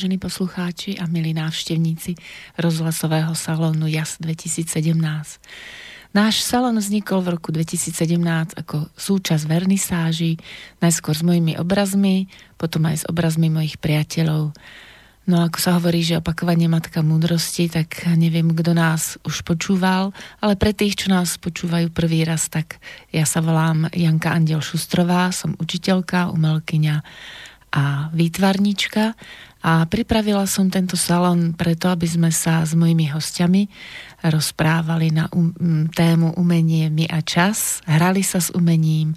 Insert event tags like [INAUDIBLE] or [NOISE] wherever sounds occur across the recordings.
Vážení poslucháči a milí návštevníci rozhlasového salónu JAS 2017. Náš salón vznikol v roku 2017 ako súčasť vernisáží, najskôr s mojimi obrazmi, potom aj s obrazmi mojich priateľov. No ako sa hovorí, že opakovanie matka múdrosti, tak neviem, kto nás už počúval, ale pre tých, čo nás počúvajú prvý raz, tak ja sa volám Janka Andel Šustrová, som učiteľka, umelkyňa a výtvarnička a pripravila som tento salón preto, aby sme sa s mojimi hostiami rozprávali na um, tému umenie my a čas, hrali sa s umením,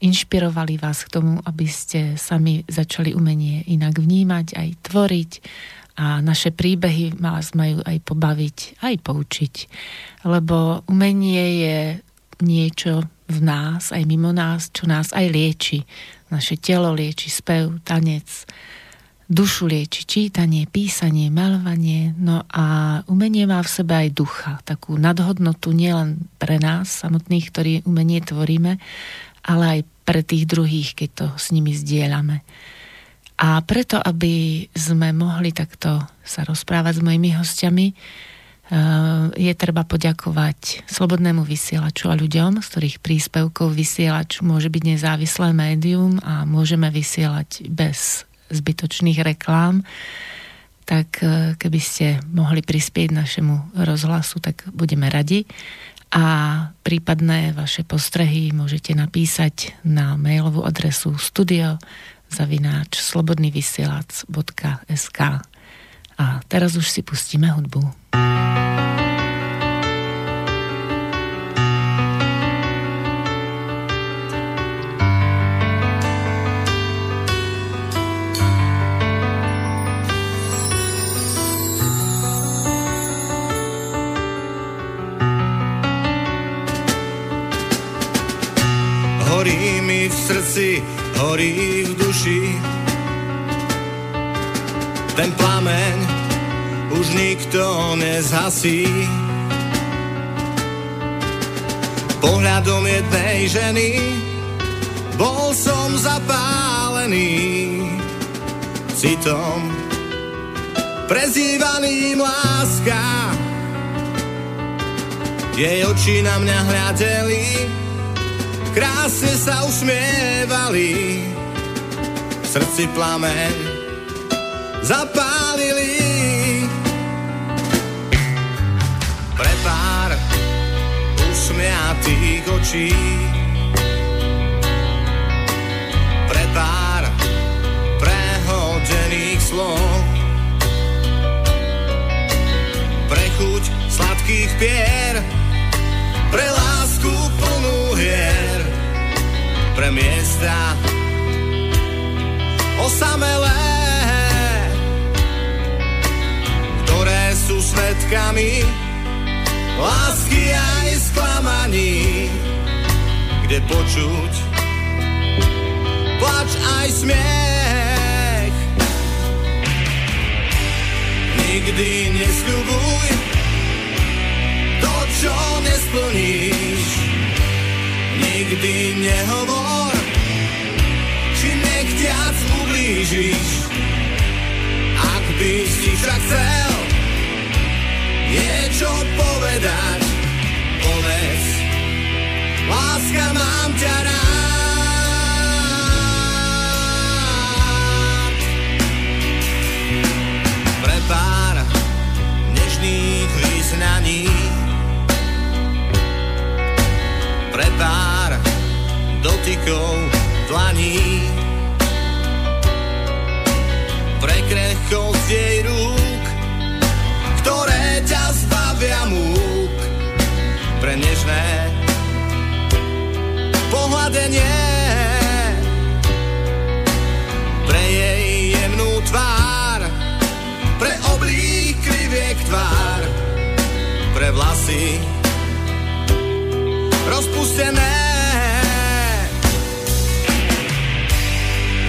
inšpirovali vás k tomu, aby ste sami začali umenie inak vnímať, aj tvoriť a naše príbehy vás majú aj pobaviť, aj poučiť. Lebo umenie je niečo v nás, aj mimo nás, čo nás aj lieči. Naše telo lieči spev, tanec, dušu lieči čítanie, písanie, malovanie. No a umenie má v sebe aj ducha, takú nadhodnotu nielen pre nás samotných, ktorí umenie tvoríme, ale aj pre tých druhých, keď to s nimi zdieľame. A preto, aby sme mohli takto sa rozprávať s mojimi hostiami, Eh, je treba poďakovať slobodnému vysielaču a ľuďom, z ktorých príspevkov vysielač môže byť nezávislé médium a môžeme vysielať bez zbytočných reklám. Tak eh, keby ste mohli prispieť našemu rozhlasu, tak budeme radi. A prípadné vaše postrehy môžete napísať na mailovú adresu studio zavináč slobodnyvysielac.sk A teraz už si pustíme hudbu. Horí horí v duši. Ten plameň už nikto nezhasí. Pohľadom jednej ženy bol som zapálený citom prezývaným láska. Jej oči na mňa hľadeli krásne sa usmievali, v srdci plameň zapálili. Pre pár usmiatých očí, pre pár prehodených slov, pre chuť sladkých pier, pre miesta osamelé, ktoré sú svetkami lásky aj sklamaní, kde počuť plač aj smiech. Nikdy nesľubuj to, čo nesplníš nikdy nehovor, ublížiš. Ak by si však chcel niečo povedať, povedz, láska mám ťa rád. Pre pár nežných vyznaní pre pár dotykov dlaní. Krehkosť jej rúk, ktoré ťa zbavia múk. Pre nežné pohľadenie, pre jej jemnú tvár, pre oblík kriviek tvár, pre vlasy rozpustené.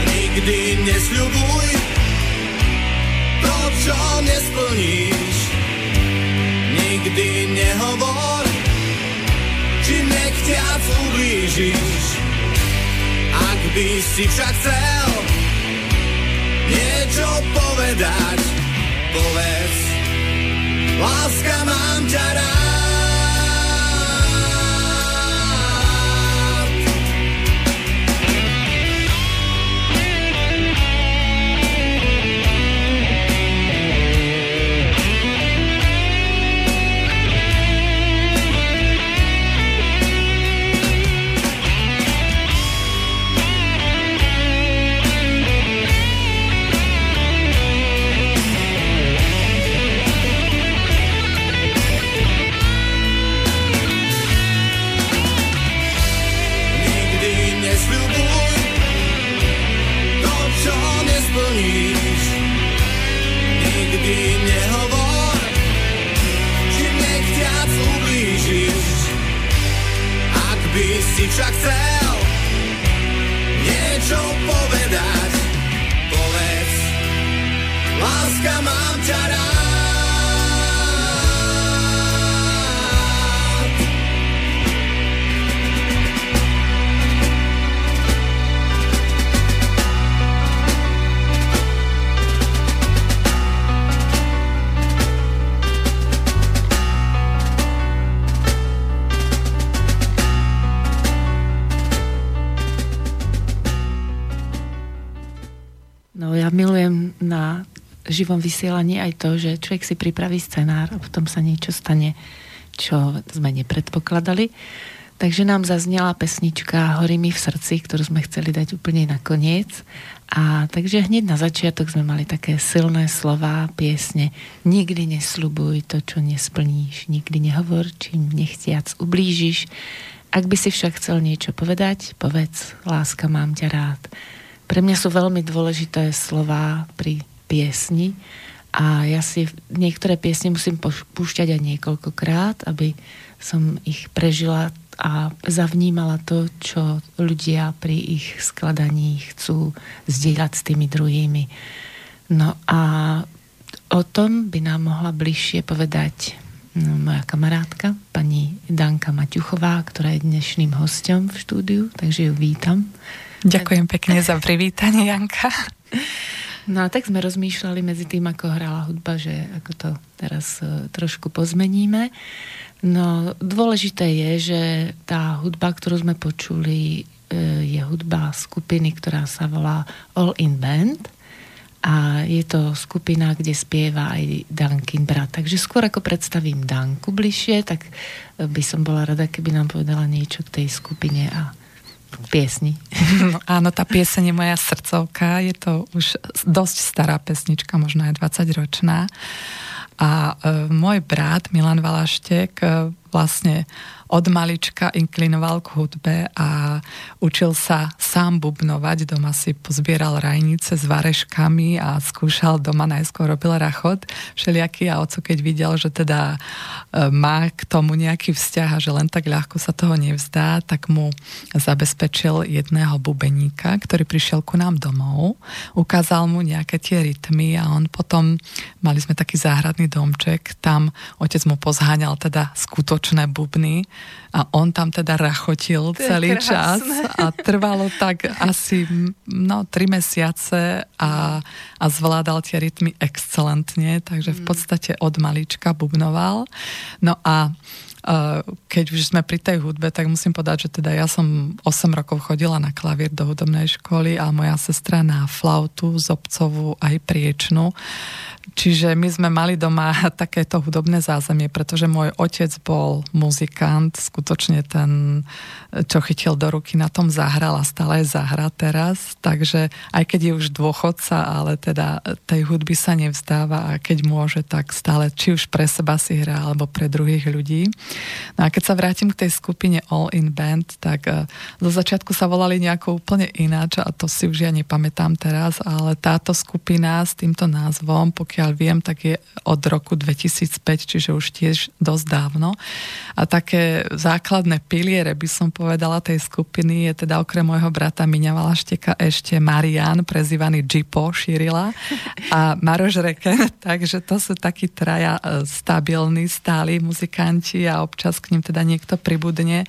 Nikdy nesľubuj čo nesplníš. Nikdy nehovor, či nechťac ublížiš. Ak by si však chcel niečo povedať, povedz, láska mám ťa rád. Však chcel živom vysielaní aj to, že človek si pripraví scenár a potom sa niečo stane, čo sme nepredpokladali. Takže nám zaznela pesnička Horí mi v srdci, ktorú sme chceli dať úplne na koniec. A takže hneď na začiatok sme mali také silné slova, piesne. Nikdy nesľubuj to, čo nesplníš. Nikdy nehovor, čím nechciac ublížiš. Ak by si však chcel niečo povedať, povedz, láska, mám ťa rád. Pre mňa sú veľmi dôležité slova pri piesni a ja si niektoré piesne musím púšťať aj niekoľkokrát, aby som ich prežila a zavnímala to, čo ľudia pri ich skladaní chcú zdieľať s tými druhými. No a o tom by nám mohla bližšie povedať no, moja kamarátka, pani Danka Maťuchová, ktorá je dnešným hostom v štúdiu, takže ju vítam. Ďakujem pekne za privítanie, Janka. [LAUGHS] No a tak sme rozmýšľali medzi tým, ako hrala hudba, že ako to teraz uh, trošku pozmeníme. No dôležité je, že tá hudba, ktorú sme počuli, uh, je hudba skupiny, ktorá sa volá All in Band a je to skupina, kde spieva aj Dankin brat. Takže skôr ako predstavím Danku bližšie, tak by som bola rada, keby nám povedala niečo k tej skupine a piesni. No, áno, tá pieseň je moja srdcovka, je to už dosť stará pesnička, možno aj 20 ročná. A e, môj brat Milan Valaštek e, vlastne od malička inklinoval k hudbe a učil sa sám bubnovať. Doma si pozbieral rajnice s vareškami a skúšal doma najskôr robil rachot všelijaký a oco keď videl, že teda e, má k tomu nejaký vzťah a že len tak ľahko sa toho nevzdá, tak mu zabezpečil jedného bubeníka, ktorý prišiel ku nám domov, ukázal mu nejaké tie rytmy a on potom, mali sme taký záhradný domček, tam otec mu pozháňal teda skutočné bubny a on tam teda rachotil celý krásne. čas a trvalo tak asi no, tri mesiace a, a zvládal tie rytmy excelentne, takže v mm. podstate od malička bubnoval. No a keď už sme pri tej hudbe, tak musím povedať, že teda ja som 8 rokov chodila na klavír do hudobnej školy a moja sestra na flautu, zobcovú aj priečnu. Čiže my sme mali doma [LAUGHS] takéto hudobné zázemie, pretože môj otec bol muzikant, skutočne ten, čo chytil do ruky, na tom zahral a stále zahra teraz, takže aj keď je už dôchodca, ale teda tej hudby sa nevzdáva a keď môže, tak stále či už pre seba si hrá, alebo pre druhých ľudí. No a keď sa vrátim k tej skupine All in Band, tak uh, zo začiatku sa volali nejako úplne ináč a to si už ja nepamätám teraz, ale táto skupina s týmto názvom, pokiaľ viem, tak je od roku 2005, čiže už tiež dosť dávno. a také základné piliere, by som povedala, tej skupiny je teda okrem môjho brata Miňa Valašteka ešte Marian, prezývaný Jipo Šírila a Maroš Reken, [LAUGHS] takže to sú takí traja e, stabilní, stáli muzikanti a občas k ním teda niekto pribudne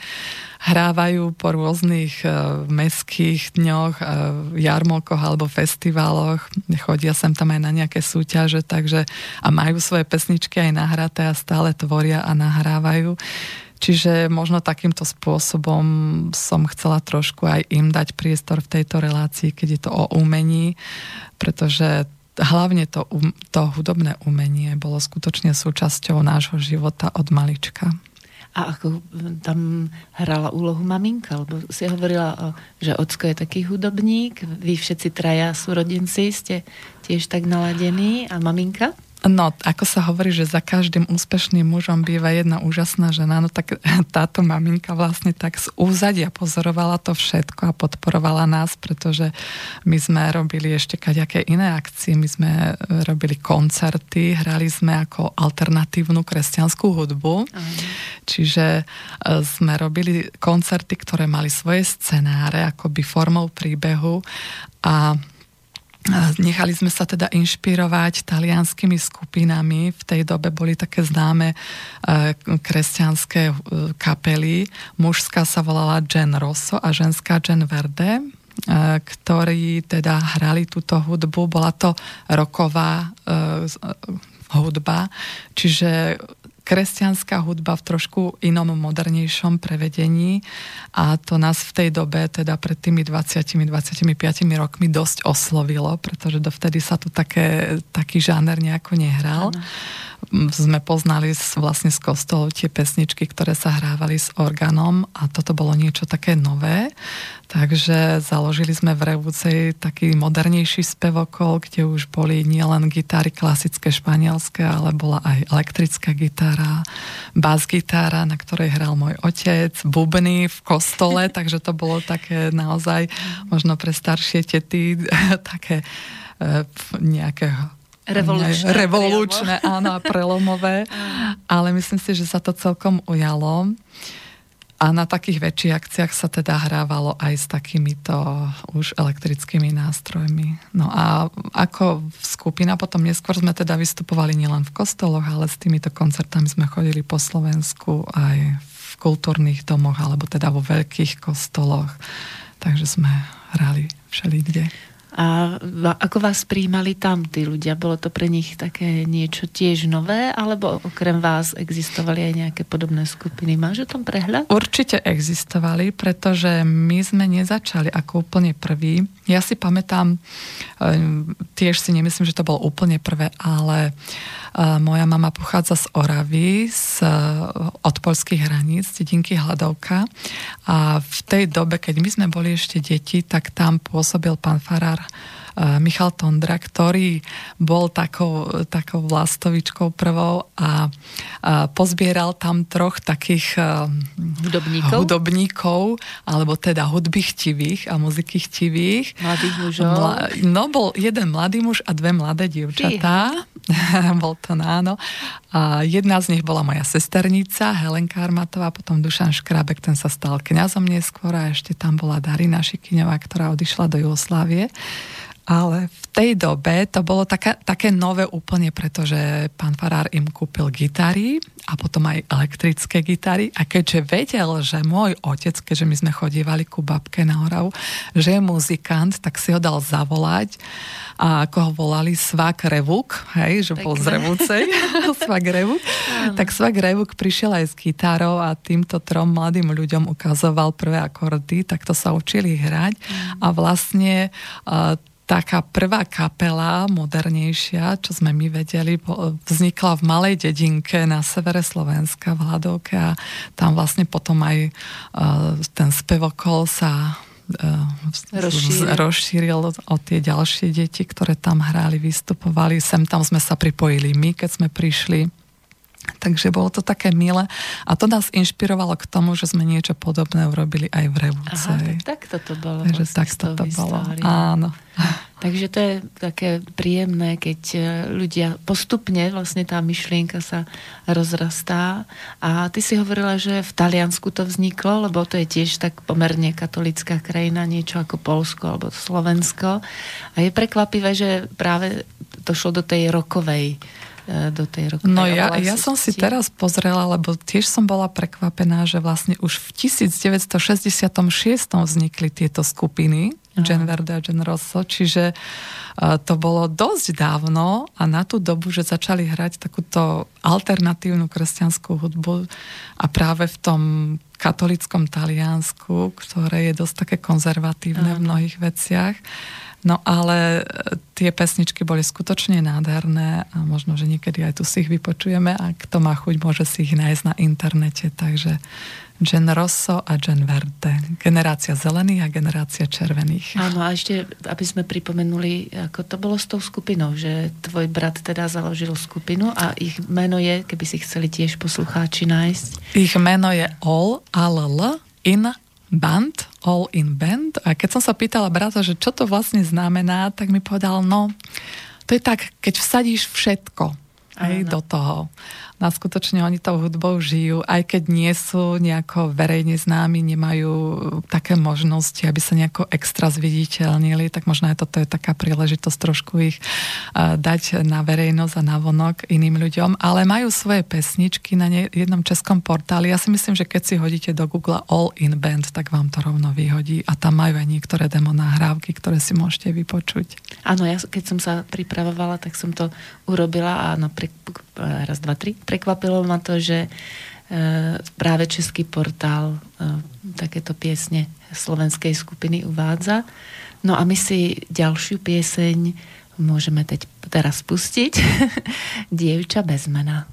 hrávajú po rôznych uh, meských dňoch, uh, jarmokoch alebo festivaloch, chodia sem tam aj na nejaké súťaže, takže a majú svoje pesničky aj nahraté a stále tvoria a nahrávajú. Čiže možno takýmto spôsobom som chcela trošku aj im dať priestor v tejto relácii, keď je to o umení, pretože hlavne to, um, to hudobné umenie bolo skutočne súčasťou nášho života od malička. A ako tam hrala úlohu maminka, lebo si hovorila, že ocko je taký hudobník, vy všetci traja súrodenci ste tiež tak naladení a maminka? No, ako sa hovorí, že za každým úspešným mužom býva jedna úžasná žena, no tak [LAUGHS] táto maminka vlastne tak z úzadia pozorovala to všetko a podporovala nás, pretože my sme robili ešte kaďaké iné akcie, my sme e, robili koncerty, hrali sme ako alternatívnu kresťanskú hudbu, Aha. čiže e, sme robili koncerty, ktoré mali svoje scenáre, akoby formou príbehu a Nechali sme sa teda inšpirovať talianskými skupinami. V tej dobe boli také známe e, kresťanské e, kapely. Mužská sa volala Gen Rosso a ženská Gen Verde e, ktorí teda hrali túto hudbu. Bola to roková hudba, čiže kresťanská hudba v trošku inom, modernejšom prevedení a to nás v tej dobe, teda pred tými 20-25 rokmi dosť oslovilo, pretože dovtedy sa tu také, taký žáner nejako nehral. Ano sme poznali vlastne z kostolov tie pesničky, ktoré sa hrávali s orgánom a toto bolo niečo také nové. Takže založili sme v Revúcej taký modernejší spevokol, kde už boli nielen gitary klasické španielské, ale bola aj elektrická gitara, bas gitára, na ktorej hral môj otec, bubny v kostole, [LAUGHS] takže to bolo také naozaj možno pre staršie tety [LAUGHS] také e, nejaké Revolučné. Revolučné, áno, a prelomové. ale myslím si, že sa to celkom ujalo. A na takých väčších akciách sa teda hrávalo aj s takýmito už elektrickými nástrojmi. No a ako skupina potom neskôr sme teda vystupovali nielen v kostoloch, ale s týmito koncertami sme chodili po Slovensku aj v kultúrnych domoch, alebo teda vo veľkých kostoloch. Takže sme hrali všelikde. A ako vás príjmali tam tí ľudia? Bolo to pre nich také niečo tiež nové, alebo okrem vás existovali aj nejaké podobné skupiny? Máš o tom prehľad? Určite existovali, pretože my sme nezačali ako úplne prvý. Ja si pamätám, ehm, tiež si nemyslím, že to bolo úplne prvé, ale moja mama pochádza z Oravy, z, od polských hraníc, dedinky Hladovka. A v tej dobe, keď my sme boli ešte deti, tak tam pôsobil pán Farár Michal Tondra, ktorý bol takou, takou vlastovičkou prvou a, a pozbieral tam troch takých hudobníkov? hudobníkov, alebo teda hudby chtivých a muziky chtivých. Mladých mužov? Mla, no, bol jeden mladý muž a dve mladé dievčatá. [LAUGHS] bol to áno. A jedna z nich bola moja sesternica, Helenka Armatová, potom Dušan Škrabek, ten sa stal kňazom neskôr a ešte tam bola Darina Šikyňová, ktorá odišla do Jugoslávie. Ale v tej dobe to bolo také, také nové úplne, pretože pán Farár im kúpil gitary a potom aj elektrické gitary. A keďže vedel, že môj otec, keďže my sme chodívali ku babke na Oravu, že je muzikant, tak si ho dal zavolať a ako ho volali Svak Revuk, hej, že Pekne. bol z Revúcej, [LAUGHS] Svak Revuk, tak Svak Revuk prišiel aj s gitárou a týmto trom mladým ľuďom ukazoval prvé akordy, tak to sa učili hrať. Mm. a vlastne uh, taká prvá kapela, modernejšia, čo sme my vedeli, vznikla v malej dedinke na severe Slovenska v Hladovke a tam vlastne potom aj uh, ten spevokol sa uh, rozšíril. rozšíril o tie ďalšie deti, ktoré tam hráli, vystupovali. Sem tam sme sa pripojili my, keď sme prišli Takže bolo to také milé a to nás inšpirovalo k tomu, že sme niečo podobné urobili aj v. Aha, tak takto to bolo. Takže vlastne takto to bolo, áno. Takže to je také príjemné, keď e, ľudia postupne, vlastne tá myšlienka sa rozrastá. A ty si hovorila, že v Taliansku to vzniklo, lebo to je tiež tak pomerne katolická krajina, niečo ako Polsko alebo Slovensko. A je prekvapivé, že práve to šlo do tej rokovej do tej rokovej No ja, ja som si teraz pozrela, lebo tiež som bola prekvapená, že vlastne už v 1966 vznikli tieto skupiny Verde a Gen Rosso, čiže uh, to bolo dosť dávno a na tú dobu, že začali hrať takúto alternatívnu kresťanskú hudbu a práve v tom katolickom Taliansku, ktoré je dosť také konzervatívne Aha. v mnohých veciach, No ale e, tie pesničky boli skutočne nádherné a možno, že niekedy aj tu si ich vypočujeme a kto má chuť, môže si ich nájsť na internete. Takže Gen Rosso a Gen Verde. Generácia zelených a generácia červených. Áno, a ešte, aby sme pripomenuli, ako to bolo s tou skupinou, že tvoj brat teda založil skupinu a ich meno je, keby si chceli tiež poslucháči nájsť. Ich meno je All, All, In band, all in band. A keď som sa pýtala brata, že čo to vlastne znamená, tak mi povedal, no, to je tak, keď vsadíš všetko aj do toho a skutočne oni tou hudbou žijú, aj keď nie sú nejako verejne známi, nemajú také možnosti, aby sa nejako extra zviditeľnili, tak možno aj toto je taká príležitosť trošku ich dať na verejnosť a na vonok iným ľuďom, ale majú svoje pesničky na jednom českom portáli. Ja si myslím, že keď si hodíte do Google All in Band, tak vám to rovno vyhodí a tam majú aj niektoré demo nahrávky, ktoré si môžete vypočuť. Áno, ja keď som sa pripravovala, tak som to urobila a napriek raz, dva, tri prekvapilo ma to, že e, práve český portál e, takéto piesne slovenskej skupiny uvádza. No a my si ďalšiu pieseň môžeme teď, teraz pustiť. [LAUGHS] Dievča bez mena.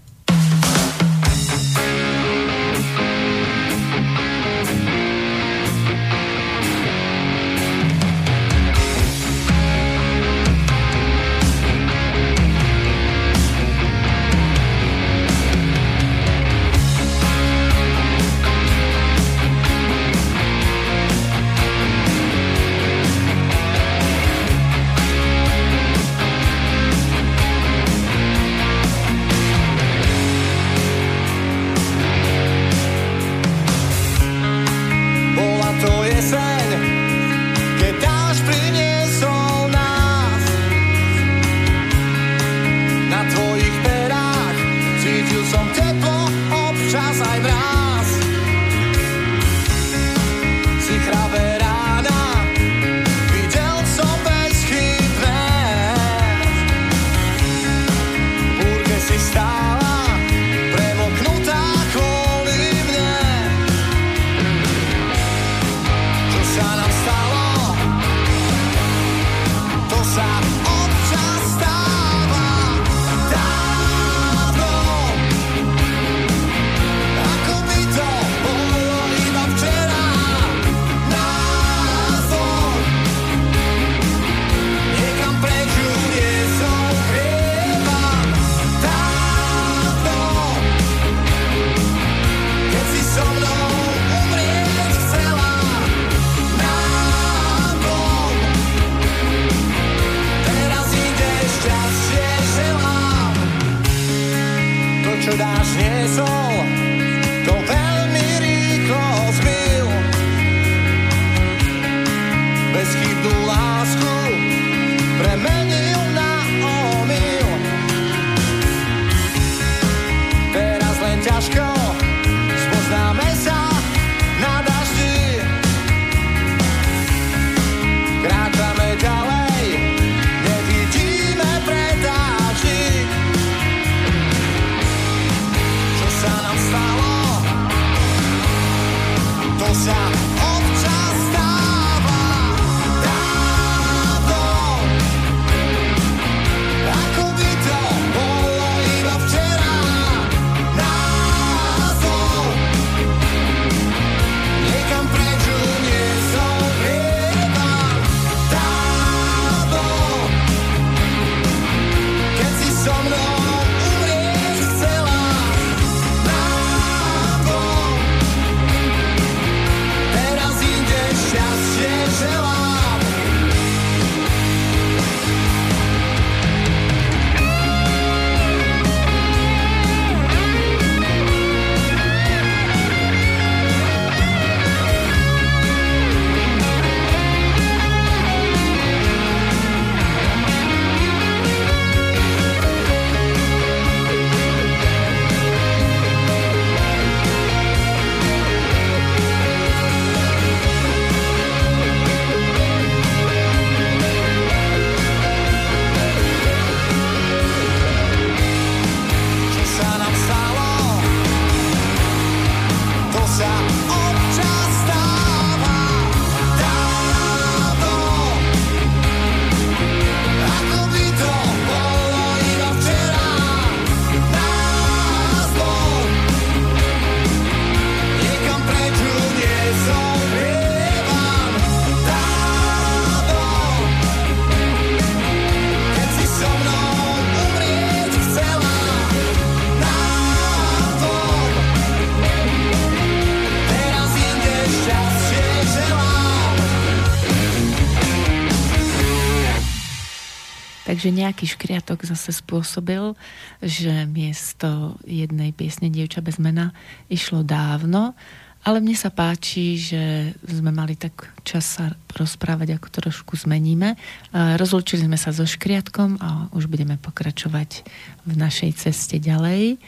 Takže nejaký škriatok zase spôsobil, že miesto jednej piesne Dievča bez mena išlo dávno, ale mne sa páči, že sme mali tak čas sa rozprávať, ako trošku zmeníme. Rozlúčili sme sa so škriatkom a už budeme pokračovať v našej ceste ďalej.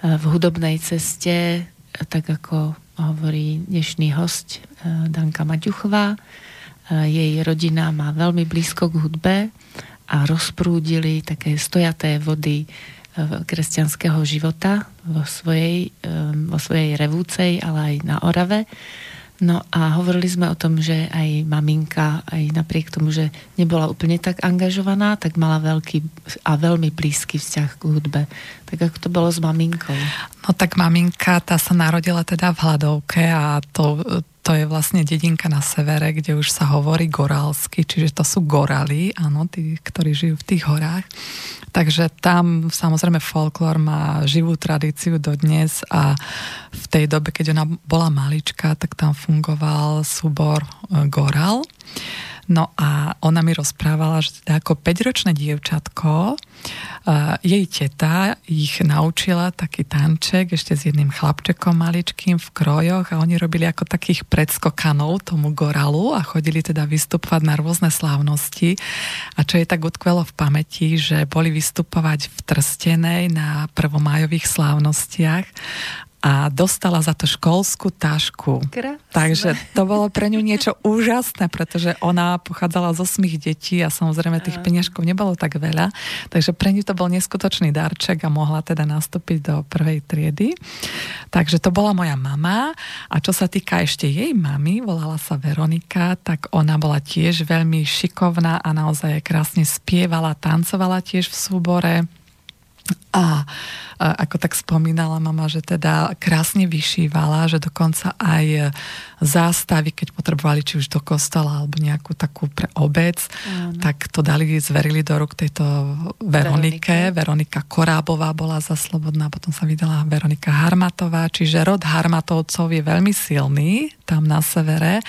V hudobnej ceste, tak ako hovorí dnešný host Danka Maťuchová, jej rodina má veľmi blízko k hudbe a rozprúdili také stojaté vody e, kresťanského života vo svojej, e, vo svojej revúcej, ale aj na Orave. No a hovorili sme o tom, že aj maminka, aj napriek tomu, že nebola úplne tak angažovaná, tak mala veľký a veľmi blízky vzťah k hudbe. Tak ako to bolo s maminkou? No tak maminka, tá sa narodila teda v Hladovke a to, to je vlastne dedinka na severe, kde už sa hovorí gorálsky, čiže to sú gorali, áno, tí, ktorí žijú v tých horách. Takže tam samozrejme folklór má živú tradíciu dodnes a v tej dobe, keď ona bola malička, tak tam fungoval súbor e, Goral. No a ona mi rozprávala, že teda ako 5-ročné dievčatko jej teta ich naučila taký tanček ešte s jedným chlapčekom maličkým v krojoch a oni robili ako takých predskokanov tomu goralu a chodili teda vystupovať na rôzne slávnosti. A čo je tak utkvelo v pamäti, že boli vystupovať v Trstenej na prvomájových slávnostiach a dostala za to školskú tašku. Krásne. Takže to bolo pre ňu niečo úžasné, pretože ona pochádzala z osmých detí a samozrejme tých peniažkov nebolo tak veľa, takže pre ňu to bol neskutočný darček a mohla teda nastúpiť do prvej triedy. Takže to bola moja mama a čo sa týka ešte jej mamy, volala sa Veronika, tak ona bola tiež veľmi šikovná a naozaj krásne spievala, tancovala tiež v súbore a, a ako tak spomínala mama, že teda krásne vyšívala, že dokonca aj zástavy, keď potrebovali či už do kostola alebo nejakú takú pre obec, Áno. tak to dali, zverili do rúk tejto Veronike. Veronike. Veronika Korábová bola za Slobodná, potom sa vydala Veronika Harmatová, čiže rod Harmatovcov je veľmi silný tam na severe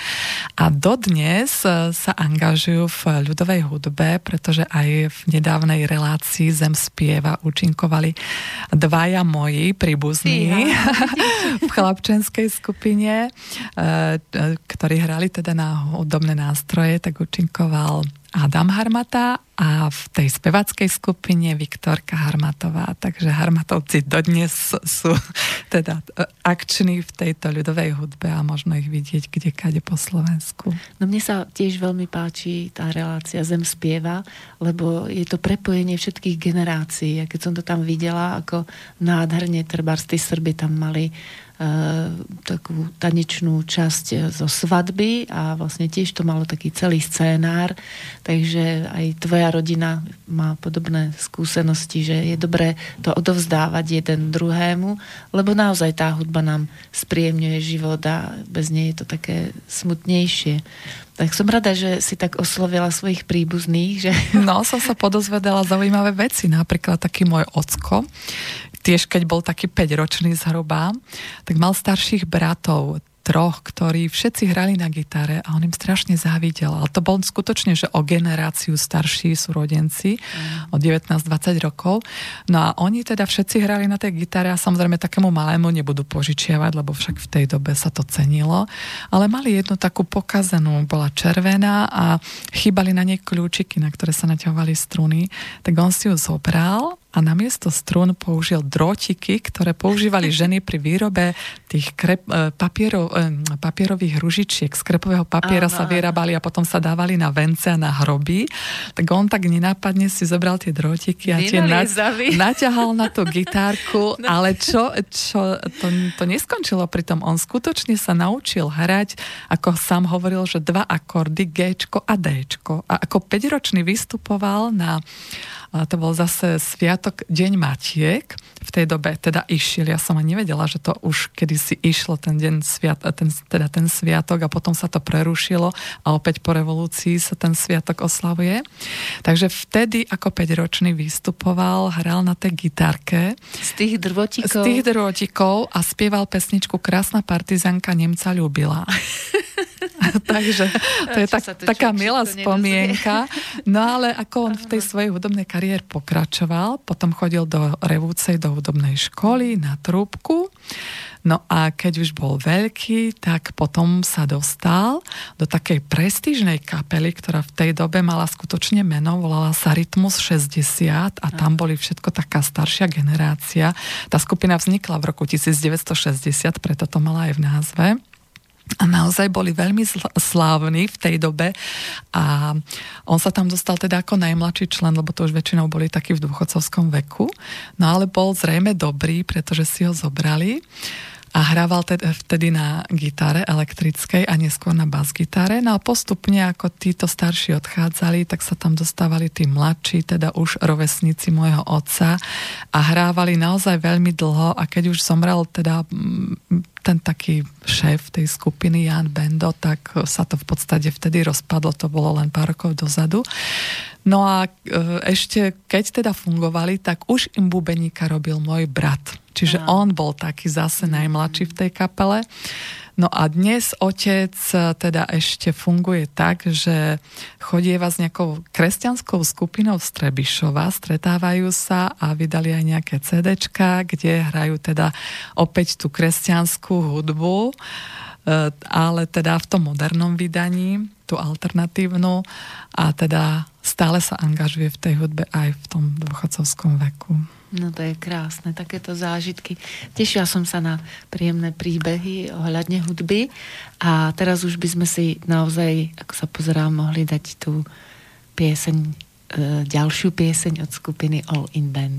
a dodnes sa angažujú v ľudovej hudbe, pretože aj v nedávnej relácii Zem spieva účinkovali dvaja moji príbuzní [LAUGHS] v chlapčenskej skupine, e, e, ktorí hrali teda na hudobné nástroje, tak účinkoval Adam Harmata a v tej spevackej skupine Viktorka Harmatová. Takže Harmatovci dodnes sú [LAUGHS] teda e, akční v tejto ľudovej hudbe a možno ich vidieť kde kade po Slovensku. No mne sa tiež veľmi páči tá relácia Zem spieva, lebo je to prepojenie všetkých generácií. A keď som to tam videla, ako nádherne trebárs tí Srby tam mali Eh, takú tanečnú časť eh, zo svadby a vlastne tiež to malo taký celý scénár, takže aj tvoja rodina má podobné skúsenosti, že je dobré to odovzdávať jeden druhému, lebo naozaj tá hudba nám spríjemňuje život a bez nej je to také smutnejšie. Tak som rada, že si tak oslovila svojich príbuzných. Že... [LAUGHS] No, som sa podozvedala zaujímavé veci. Napríklad taký môj ocko, tiež keď bol taký 5-ročný zhruba, tak mal starších bratov, troch, ktorí všetci hrali na gitare a on im strašne závidel. Ale to bol skutočne, že o generáciu starší sú rodenci, mm. o 19-20 rokov. No a oni teda všetci hrali na tej gitare a samozrejme takému malému nebudú požičiavať, lebo však v tej dobe sa to cenilo. Ale mali jednu takú pokazenú, bola červená a chýbali na nej kľúčiky, na ktoré sa naťahovali struny. Tak on si ju zobral a namiesto strún použil drotiky, ktoré používali [LAUGHS] ženy pri výrobe tých krep, e, papierov, e, papierových ružičiek. Z krepového papiera Aha. sa vyrábali a potom sa dávali na vence a na hroby. Tak on tak nenápadne si zobral tie drotiky a tie na, naťahal na tú gitárku, [LAUGHS] no. ale čo, čo to, to neskončilo pri tom. On skutočne sa naučil hrať, ako sám hovoril, že dva akordy, G a D. A ako 5-ročný vystupoval na a to bol zase sviatok Deň Matiek. V tej dobe teda išiel, ja som ani nevedela, že to už kedysi išlo ten deň sviat, ten, teda ten sviatok a potom sa to prerušilo a opäť po revolúcii sa ten sviatok oslavuje. Takže vtedy ako 5-ročný vystupoval, hral na tej gitarke. Z tých drvotikov. Z tých drvotikov a spieval pesničku Krásna partizanka Nemca ľúbila. [LAUGHS] Takže to je tak, taká milá spomienka. No ale ako on v tej svojej hudobnej kariére pokračoval, potom chodil do Revúcej, do hudobnej školy na trúbku. No a keď už bol veľký, tak potom sa dostal do takej prestížnej kapely, ktorá v tej dobe mala skutočne meno, volala sa Rytmus 60 a tam boli všetko taká staršia generácia. Tá skupina vznikla v roku 1960, preto to mala aj v názve a naozaj boli veľmi slávni v tej dobe a on sa tam dostal teda ako najmladší člen, lebo to už väčšinou boli takí v dôchodcovskom veku, no ale bol zrejme dobrý, pretože si ho zobrali a hrával vtedy na gitare elektrickej a neskôr na bas-gitare. No a postupne, ako títo starší odchádzali, tak sa tam dostávali tí mladší, teda už rovesníci môjho otca a hrávali naozaj veľmi dlho a keď už zomrel teda ten taký šéf tej skupiny Jan Bendo, tak sa to v podstate vtedy rozpadlo, to bolo len pár rokov dozadu. No a e, ešte keď teda fungovali, tak už im bubeníka robil môj brat. Čiže Aha. on bol taký zase najmladší v tej kapele. No a dnes otec e, teda ešte funguje tak, že chodieva s nejakou kresťanskou skupinou z Trebišova, stretávajú sa a vydali aj nejaké CDčka, kde hrajú teda opäť tú kresťanskú hudbu, e, ale teda v tom modernom vydaní, tú alternatívnu a teda stále sa angažuje v tej hudbe aj v tom dôchodcovskom veku. No to je krásne, takéto zážitky. Tešila som sa na príjemné príbehy ohľadne hudby a teraz už by sme si naozaj, ako sa pozerám, mohli dať tú pieseň, e, ďalšiu pieseň od skupiny All in Band.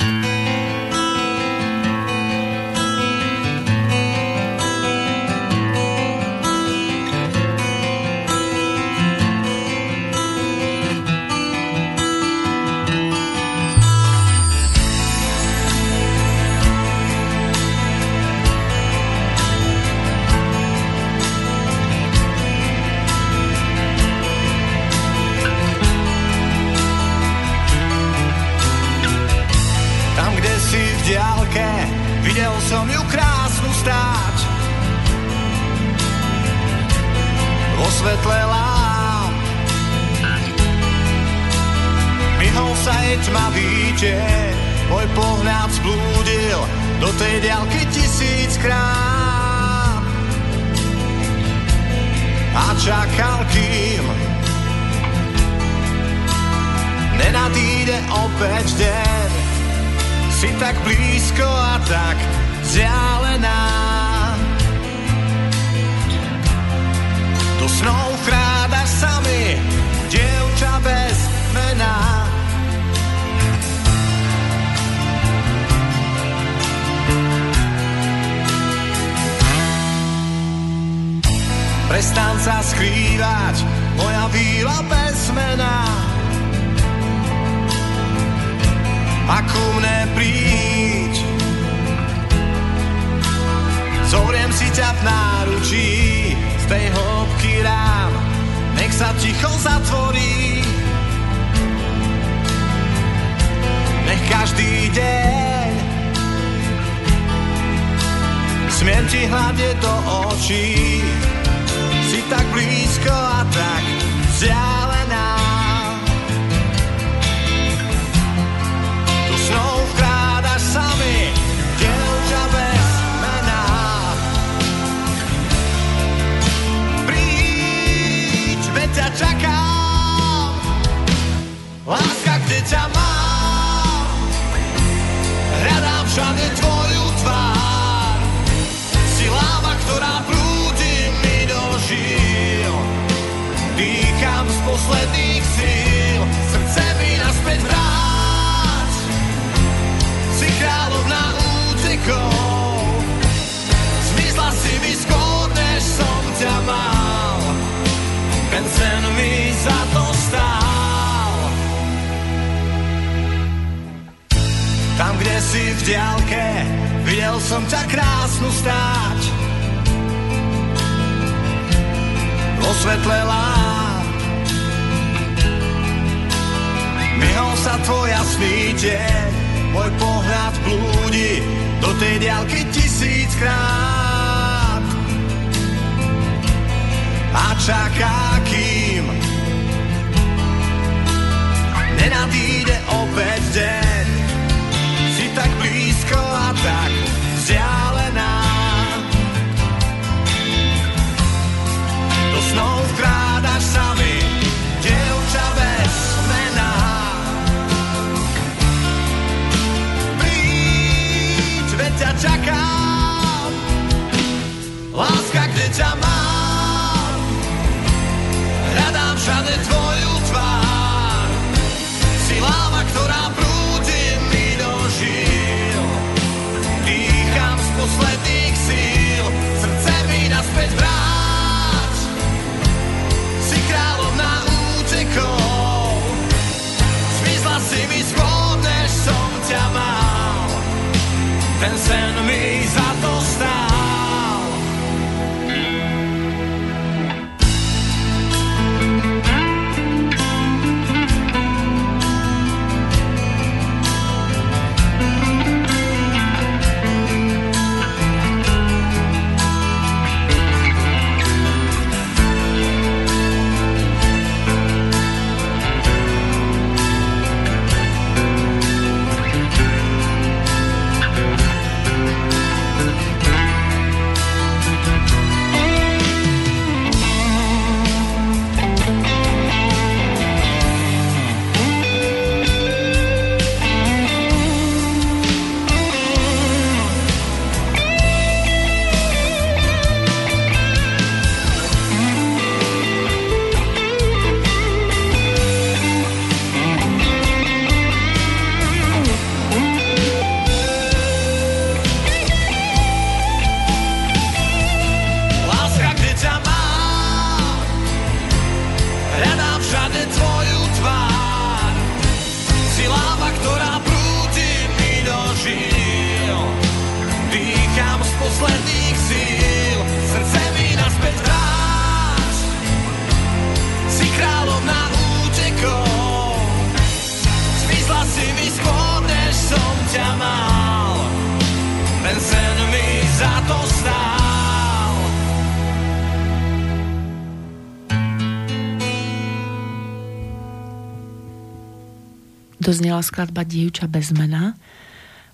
Doznela skladba Dievča bez mena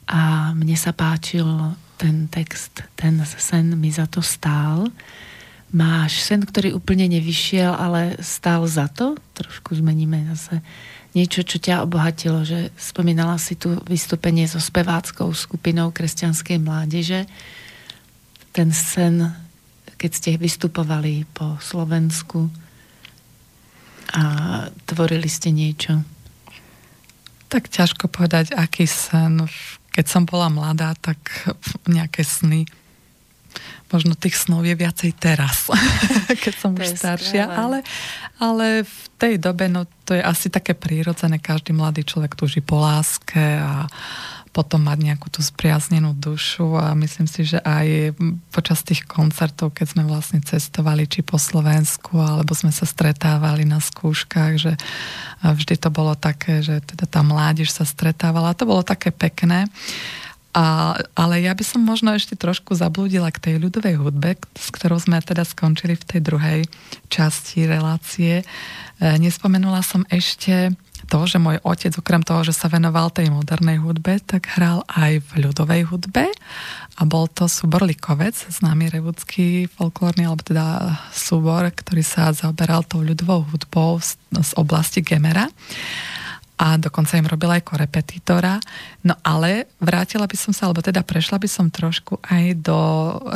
a mne sa páčil ten text, ten sen mi za to stál. Máš sen, ktorý úplne nevyšiel, ale stál za to? Trošku zmeníme zase niečo, čo ťa obohatilo, že spomínala si tu vystúpenie so speváckou skupinou kresťanskej mládeže. Ten sen, keď ste vystupovali po Slovensku a tvorili ste niečo. Tak ťažko povedať, aký sen. Keď som bola mladá, tak nejaké sny. Možno tých snov je viacej teraz, [LAUGHS] keď som To už staršia. skvelé. Ale, ale v tej dobe, no to je asi také prírodzené. Každý mladý človek túži po láske a potom mať nejakú tú spriaznenú dušu a myslím si, že aj počas tých koncertov, keď sme vlastne cestovali či po Slovensku, alebo sme sa stretávali na skúškach, že vždy to bolo také, že teda tá mládež sa stretávala a to bolo také pekné. A, ale ja by som možno ešte trošku zablúdila k tej ľudovej hudbe, s ktorou sme teda skončili v tej druhej časti relácie. E, nespomenula som ešte to, že môj otec, okrem toho, že sa venoval tej modernej hudbe, tak hral aj v ľudovej hudbe a bol to súbor Likovec, známy revudský folklórny, alebo teda súbor, ktorý sa zaoberal tou ľudovou hudbou z, z oblasti Gemera a dokonca im robila aj korepetitora. No ale vrátila by som sa, alebo teda prešla by som trošku aj do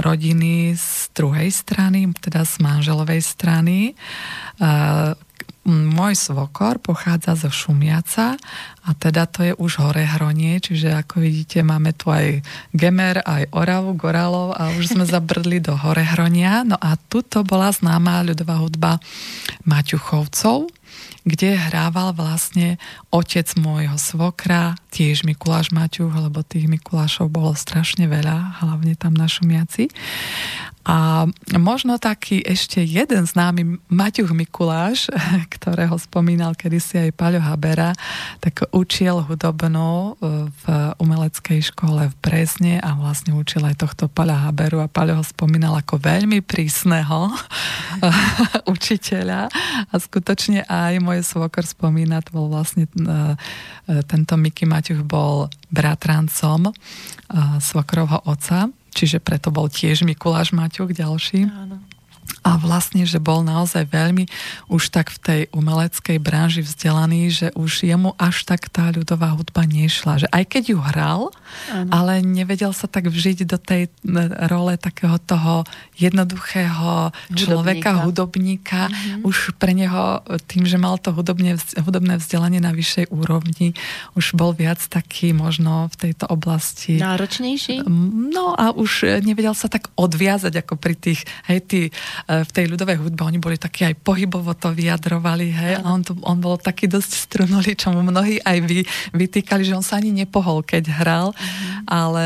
rodiny z druhej strany, teda z manželovej strany. Môj svokor pochádza zo Šumiaca a teda to je už hore Hronie, čiže ako vidíte máme tu aj Gemer, aj Oravu, Goralov a už sme [LAUGHS] zabrdli do hore Hronia. No a tuto bola známa ľudová hudba Maťuchovcov, kde hrával vlastne otec môjho svokra, tiež Mikuláš Maťuch, lebo tých Mikulášov bolo strašne veľa, hlavne tam na Šumiaci. A možno taký ešte jeden známy Maťuch Mikuláš, [LAUGHS] ktorého spomínal kedysi aj Paľo Habera, tak učil hudobnú v umeleckej škole v Brezne a vlastne učil aj tohto Paľa Haberu a Paľo ho spomínal ako veľmi prísneho [LAUGHS] učiteľa a skutočne aj môj svokor spomína, to bol vlastne tento Miky Maťuch bol bratrancom svokrovho oca, čiže preto bol tiež Mikuláš Maťuch ďalší. Áno a vlastne, že bol naozaj veľmi už tak v tej umeleckej branži vzdelaný, že už jemu až tak tá ľudová hudba nešla. Že aj keď ju hral, ano. ale nevedel sa tak vžiť do tej role takého toho jednoduchého človeka, hudobníka. Mm-hmm. Už pre neho tým, že mal to hudobne, hudobné vzdelanie na vyššej úrovni, už bol viac taký možno v tejto oblasti. Náročnejší? No a už nevedel sa tak odviazať ako pri tých, hej, tí v tej ľudovej hudbe oni boli takí aj pohybovo to vyjadrovali, hej, a on, to, on bol taký dosť strunulý, čo mu mnohí aj vy, vytýkali, že on sa ani nepohol, keď hral, mm-hmm. ale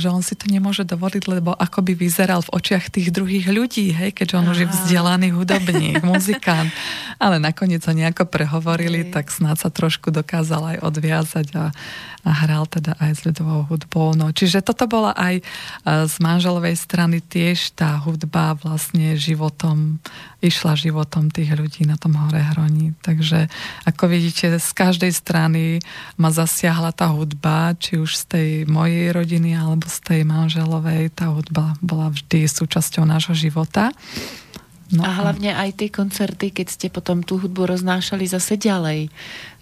že on si to nemôže dovoliť, lebo ako by vyzeral v očiach tých druhých ľudí, hej, keďže on Aha. už je vzdelaný hudobník, muzikant. Ale nakoniec ho nejako prehovorili, hej. tak snáď sa trošku dokázal aj odviazať a, a hral teda aj s ľudovou hudbou. No, čiže toto bola aj e, z manželovej strany tiež tá hudba vlastne životom, išla životom tých ľudí na tom hore hroni. Takže ako vidíte, z každej strany ma zasiahla tá hudba, či už z tej mojej rodiny alebo z tej manželovej, tá hudba bola vždy súčasťou nášho života. No. A hlavne aj tie koncerty, keď ste potom tú hudbu roznášali zase ďalej.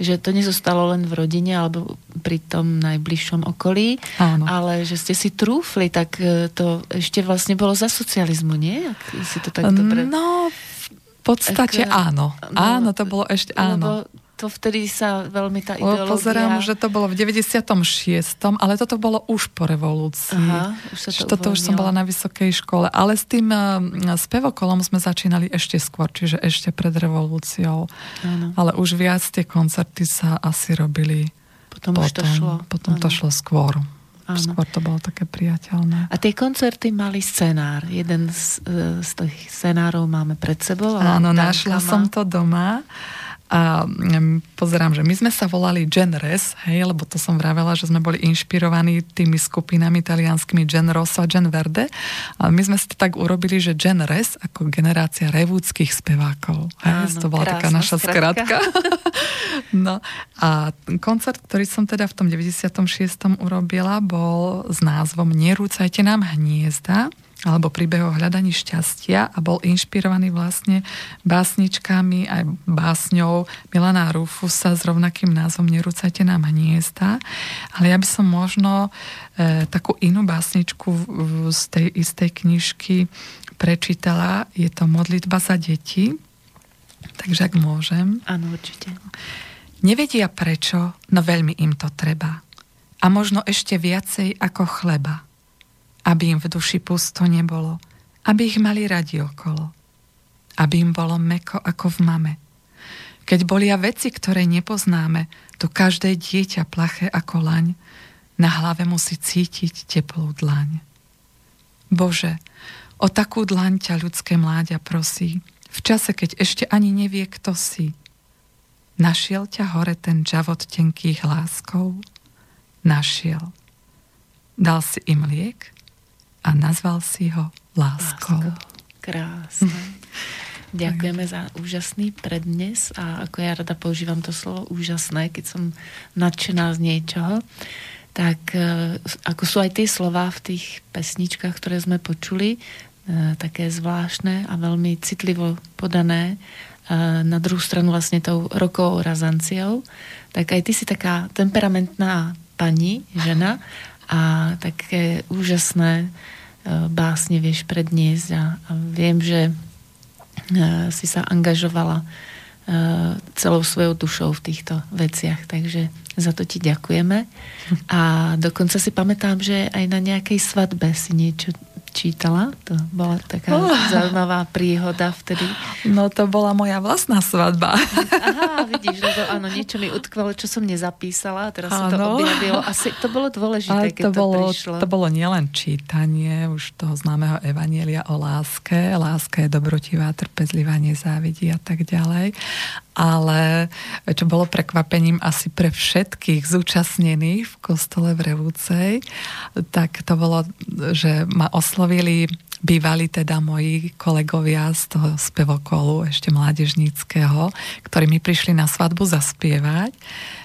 Že to nezostalo len v rodine alebo pri tom najbližšom okolí, Áno. ale že ste si trúfli, tak e, to ešte vlastne bolo za socializmu, nie? Ak si to tak dobre... No, v podstate Ak, áno. No, áno, to bolo ešte áno. Lebo to vtedy sa veľmi tá ideológia... Pozerám, že to bolo v 96. ale toto bolo už po revolúcii. Aha, už sa to toto už som bola na vysokej škole. Ale s tým uh, spevokolom sme začínali ešte skôr, čiže ešte pred revolúciou. Ano. Ale už viac tie koncerty sa asi robili potom. Potom už to šlo. Potom ano. to šlo skôr. Áno. Skôr to bolo také priateľné. A tie koncerty mali scenár. Jeden z, e, z tých scenárov máme pred sebou. Áno, našla má... som to doma. A mm, pozerám, že my sme sa volali Genres, hej, lebo to som vravela, že sme boli inšpirovaní tými skupinami italianskými Gen Rosso a Gen Verde. A my sme si to tak urobili, že Genres ako generácia revúdskych spevákov. Hej, Áno, to bola taká naša skratka. [LAUGHS] no a koncert, ktorý som teda v tom 96. urobila, bol s názvom Nerúcajte nám hniezda alebo príbeh o hľadaní šťastia a bol inšpirovaný vlastne básničkami aj básňou Milana Rufusa s rovnakým názvom Nerúcajte nám hniezda. Ale ja by som možno e, takú inú básničku z tej istej knižky prečítala. Je to Modlitba za deti. Takže ak môžem. Áno, určite. Nevedia prečo, no veľmi im to treba. A možno ešte viacej ako chleba aby im v duši pusto nebolo, aby ich mali radi okolo, aby im bolo meko ako v mame. Keď bolia veci, ktoré nepoznáme, to každé dieťa plaché ako laň, na hlave musí cítiť teplú dlaň. Bože, o takú dlaň ťa ľudské mláďa prosí, v čase, keď ešte ani nevie, kto si. Našiel ťa hore ten žavot tenkých láskov? Našiel. Dal si im liek? A nazval si ho láskou. Lásko. Krásne. [LAUGHS] Ďakujeme za úžasný prednes a ako ja rada používam to slovo úžasné, keď som nadšená z niečoho, tak e, ako sú aj tie slova v tých pesničkách, ktoré sme počuli, e, také zvláštne a veľmi citlivo podané, e, na druhú stranu vlastne tou rokovou razanciou, tak aj ty si taká temperamentná pani, žena [LAUGHS] a také úžasné e, básne vieš predniesť a, a viem, že e, si sa angažovala e, celou svojou dušou v týchto veciach, takže za to ti ďakujeme. [LAUGHS] A dokonca si pamätám, že aj na nejakej svadbe si niečo čítala. To bola taká oh. zaujímavá príhoda vtedy. No to bola moja vlastná svadba. Aha, vidíš, lebo áno, niečo mi utkvalo, čo som nezapísala teraz sa to objavilo. Asi to bolo dôležité, keď to, bolo, to prišlo. To bolo nielen čítanie už toho známeho evanielia o láske. Láska je dobrotivá, trpezlivá, nezávidí a tak ďalej ale čo bolo prekvapením asi pre všetkých zúčastnených v kostole v Revúcej, tak to bolo, že ma oslovili bývali teda moji kolegovia z toho spevokolu ešte mládežníckého, ktorí mi prišli na svadbu zaspievať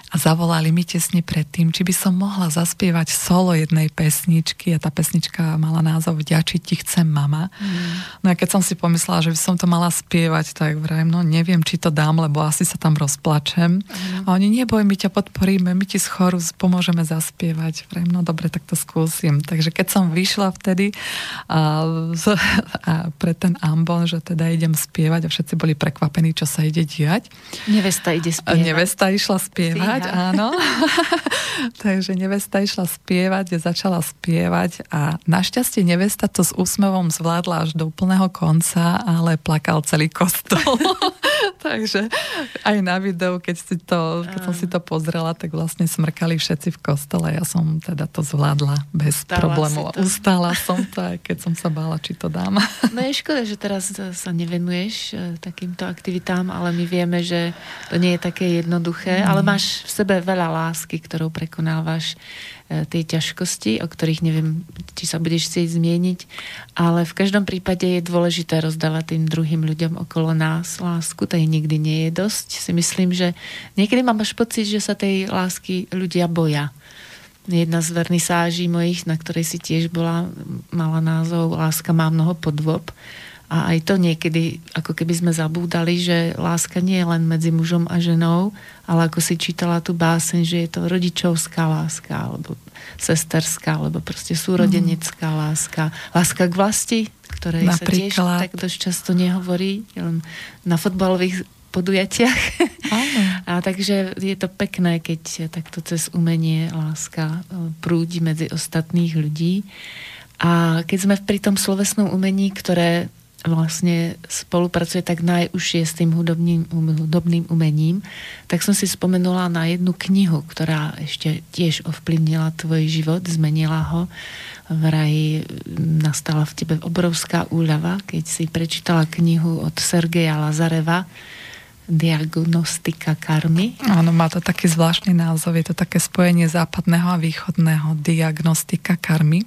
a zavolali mi tesne predtým, či by som mohla zaspievať solo jednej pesničky a tá pesnička mala názov Vďačiť ti chcem mama. Mm. No a keď som si pomyslela, že by som to mala spievať, tak vrajím, no neviem, či to dám, lebo asi sa tam rozplačem. Mm. A oni, neboj, my ťa podporíme, my ti z choru pomôžeme zaspievať. Vrajím, no dobre, tak to skúsim. Takže keď som vyšla vtedy a, a pre ten ambon, že teda idem spievať a všetci boli prekvapení, čo sa ide diať. Nevesta ide spievať. Nevesta išla spievať spievať, áno. [LAUGHS] Takže nevesta išla spievať, začala spievať a našťastie nevesta to s úsmevom zvládla až do úplného konca, ale plakal celý kostol. [LAUGHS] Takže aj na videu, keď, si to, keď som si to pozrela, tak vlastne smrkali všetci v kostole. Ja som teda to zvládla bez Stála problémov. Ustála som to, aj keď som sa bála, či to dám. [LAUGHS] No je škoda, že teraz sa nevenuješ e, takýmto aktivitám, ale my vieme, že to nie je také jednoduché, mm. ale máš v sebe veľa lásky, ktorou prekonávaš E, tie ťažkosti, o ktorých neviem, či sa budeš chcieť zmieniť, ale v každom prípade je dôležité rozdávať tým druhým ľuďom okolo nás lásku, tej nikdy nie je dosť. Si myslím, že niekedy mám až pocit, že sa tej lásky ľudia boja. Jedna z vernisáží mojich, na ktorej si tiež bola, mala názov Láska má mnoho podvob a aj to niekedy, ako keby sme zabúdali, že láska nie je len medzi mužom a ženou, ale ako si čítala tú báseň, že je to rodičovská láska, alebo sesterská, alebo proste súrodenecká mm. láska. Láska k vlasti, ktorej Napríklad. sa tiež tak dosť často nehovorí, len na fotbalových podujatiach. [LAUGHS] A takže je to pekné, keď takto cez umenie láska e, prúdi medzi ostatných ľudí. A keď sme pri tom slovesnom umení, ktoré vlastne spolupracuje tak najúžšie s tým hudobným, hudobným umením, tak som si spomenula na jednu knihu, ktorá ešte tiež ovplyvnila tvoj život, zmenila ho. Vraj nastala v tebe obrovská úľava, keď si prečítala knihu od Sergeja Lazareva Diagnostika karmy. Áno, má to taký zvláštny názov, je to také spojenie západného a východného diagnostika karmy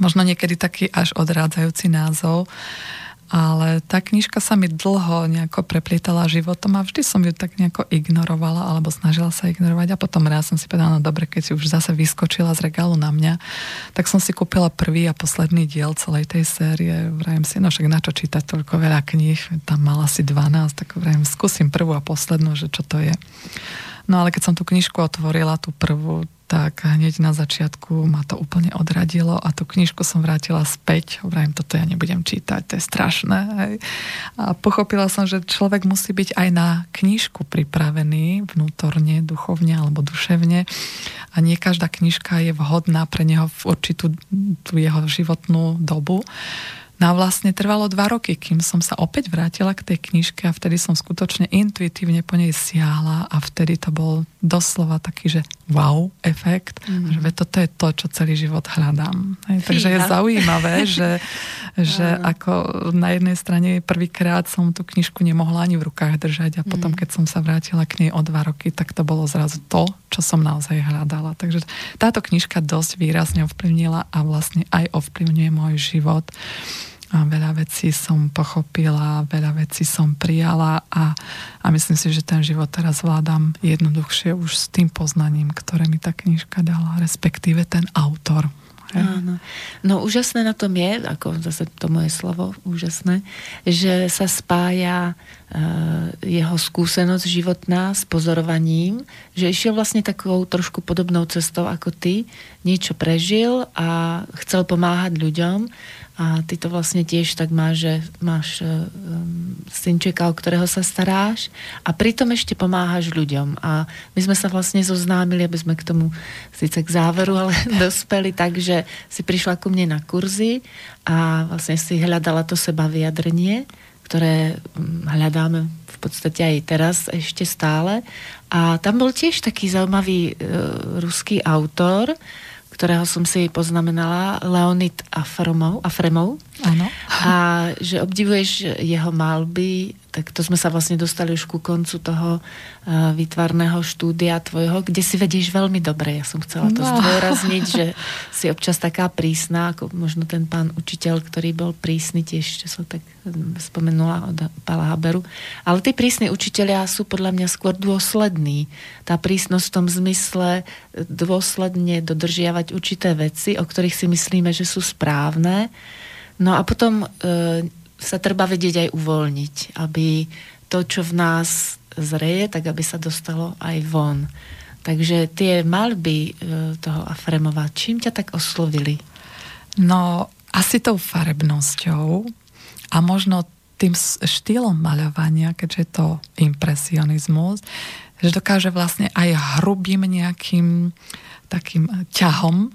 možno niekedy taký až odrádzajúci názov, ale tá knižka sa mi dlho nejako preplietala životom a vždy som ju tak nejako ignorovala alebo snažila sa ignorovať a potom raz som si povedala, no dobre, keď si už zase vyskočila z regálu na mňa, tak som si kúpila prvý a posledný diel celej tej série. Vrajem si, no však na čo čítať toľko veľa kníh, tam mala asi 12, tak vrajem, skúsim prvú a poslednú, že čo to je. No ale keď som tú knižku otvorila, tú prvú, tak hneď na začiatku ma to úplne odradilo a tú knižku som vrátila späť. Hovorím, toto ja nebudem čítať, to je strašné. Hej. A pochopila som, že človek musí byť aj na knižku pripravený vnútorne, duchovne alebo duševne a nie každá knižka je vhodná pre neho v určitú tú jeho životnú dobu. No a vlastne trvalo dva roky, kým som sa opäť vrátila k tej knižke a vtedy som skutočne intuitívne po nej siahla a vtedy to bol doslova taký, že wow efekt, mm. že toto je to, čo celý život hľadám. Hej, takže je zaujímavé, že, [LAUGHS] že ako na jednej strane prvýkrát som tú knižku nemohla ani v rukách držať a potom, mm. keď som sa vrátila k nej o dva roky, tak to bolo zrazu to, čo som naozaj hľadala. Takže táto knižka dosť výrazne ovplyvnila a vlastne aj ovplyvňuje môj život. A veľa vecí som pochopila, veľa vecí som prijala a, a myslím si, že ten život teraz vládam jednoduchšie už s tým poznaním, ktoré mi tá knižka dala, respektíve ten autor. Áno. No úžasné na tom je, ako zase to moje slovo, úžasné, že sa spája jeho skúsenosť životná s pozorovaním, že išiel vlastne takou trošku podobnou cestou ako ty, niečo prežil a chcel pomáhať ľuďom. A ty to vlastne tiež tak máš, že máš um, synčeka, o ktorého sa staráš. A pritom ešte pomáhaš ľuďom. A my sme sa vlastne zoznámili, aby sme k tomu síce k záveru, ale [LAUGHS] dospeli tak, že si prišla ku mne na kurzy a vlastne si hľadala to seba vyjadrenie, ktoré mm, hľadáme v podstate aj teraz ešte stále. A tam bol tiež taký zaujímavý uh, ruský autor, ktorého som si poznamenala, Leonid Afremov. Afremov. Áno. A že obdivuješ jeho malby, tak to sme sa vlastne dostali už ku koncu toho uh, výtvarného štúdia tvojho, kde si vedieš veľmi dobre. Ja som chcela to no. zdôrazniť, že [LAUGHS] si občas taká prísna, ako možno ten pán učiteľ, ktorý bol prísny tiež, čo som tak hm, spomenula od Pala Haberu. Ale tí prísni učiteľia sú podľa mňa skôr dôslední. Tá prísnosť v tom zmysle dôsledne dodržiavať určité veci, o ktorých si myslíme, že sú správne. No a potom uh, sa treba vedieť aj uvoľniť, aby to, čo v nás zreje, tak aby sa dostalo aj von. Takže tie malby e, toho Afremova, čím ťa tak oslovili? No, asi tou farebnosťou a možno tým štýlom maľovania, keďže je to impresionizmus, že dokáže vlastne aj hrubým nejakým takým ťahom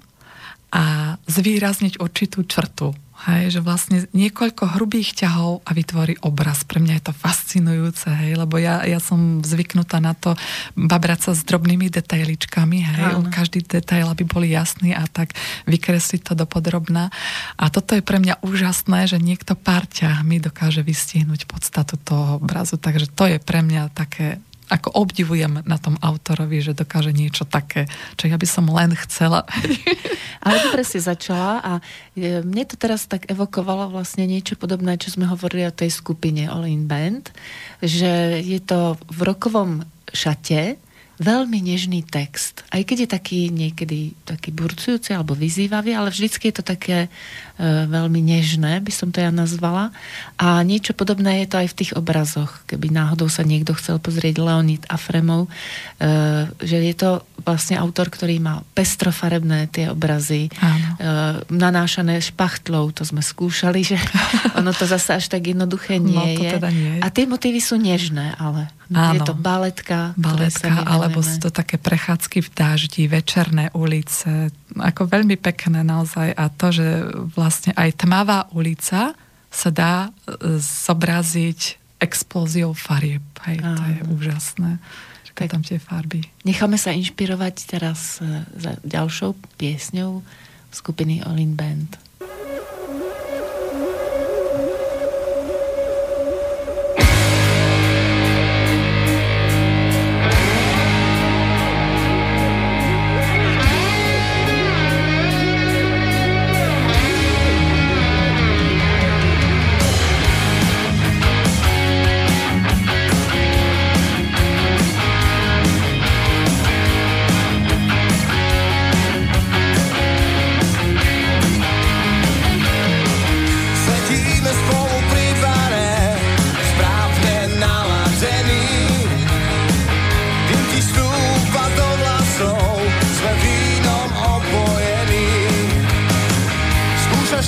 a zvýrazniť určitú črtu Hej, že vlastne niekoľko hrubých ťahov a vytvorí obraz. Pre mňa je to fascinujúce, hej, lebo ja, ja som zvyknutá na to babrať sa s drobnými detailičkami, hej, Áno. každý detail, aby boli jasný a tak vykresliť to do podrobná. A toto je pre mňa úžasné, že niekto pár ťahmi dokáže vystihnúť podstatu toho obrazu, takže to je pre mňa také ako obdivujem na tom autorovi, že dokáže niečo také, čo ja by som len chcela. [LAUGHS] Ale dobre si začala a e, mne to teraz tak evokovalo vlastne niečo podobné, čo sme hovorili o tej skupine All In Band, že je to v rokovom šate, veľmi nežný text. Aj keď je taký niekedy taký burcujúci alebo vyzývavý, ale vždycky je to také e, veľmi nežné, by som to ja nazvala. A niečo podobné je to aj v tých obrazoch. Keby náhodou sa niekto chcel pozrieť Leonid Afremov, e, že je to vlastne autor, ktorý má pestrofarebné tie obrazy, Áno. E, nanášané špachtlou, to sme skúšali, že [LAUGHS] ono to zase až tak jednoduché nie, no, je. Teda nie je. A tie motívy sú nežné, ale Áno. je to baletka. Baletka, alebo sú to také prechádzky v dáždi, večerné ulice, ako veľmi pekné naozaj a to, že vlastne aj tmavá ulica sa dá e, zobraziť explóziou farieb. Hej, to je úžasné. Tak tam tie farby. Necháme sa inšpirovať teraz e, za ďalšou piesňou skupiny Olin Band.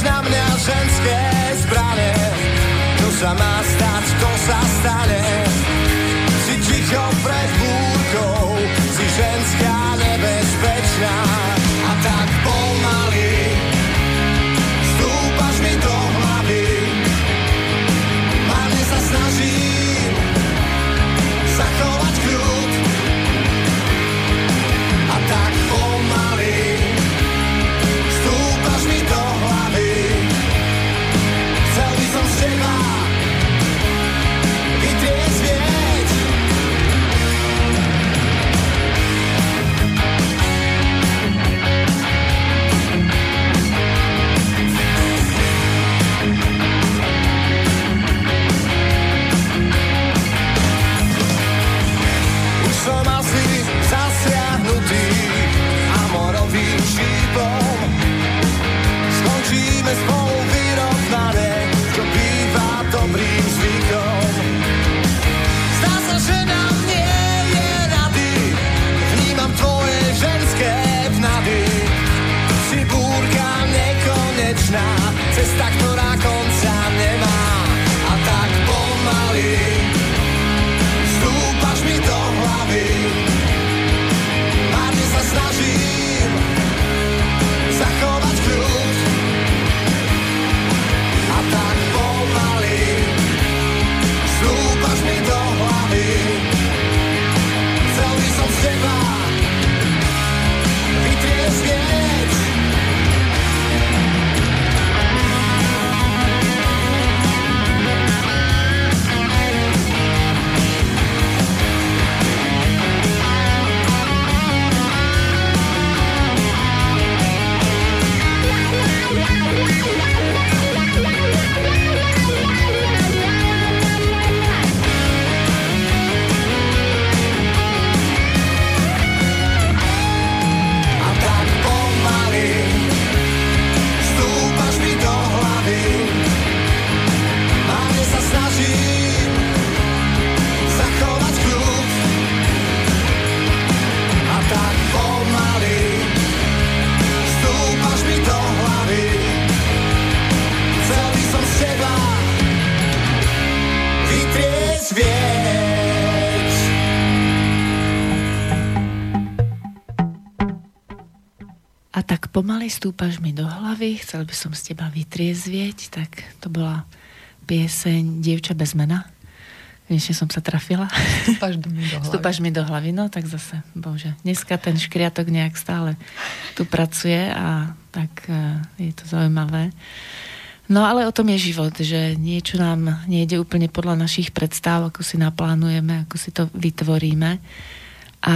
na mňa ženské zbrane, tu sa má stať. Pomaly stúpaš mi do hlavy, chcel by som z teba vytriezvieť, tak to bola pieseň Dievča bez mena. Konečne som sa trafila. Stúpaš mi do [LAUGHS] hlavy. Stúpaš mi do hlavy, no tak zase, bože. Dneska ten škriatok nejak stále tu pracuje a tak uh, je to zaujímavé. No ale o tom je život, že niečo nám nejde úplne podľa našich predstav, ako si naplánujeme, ako si to vytvoríme. A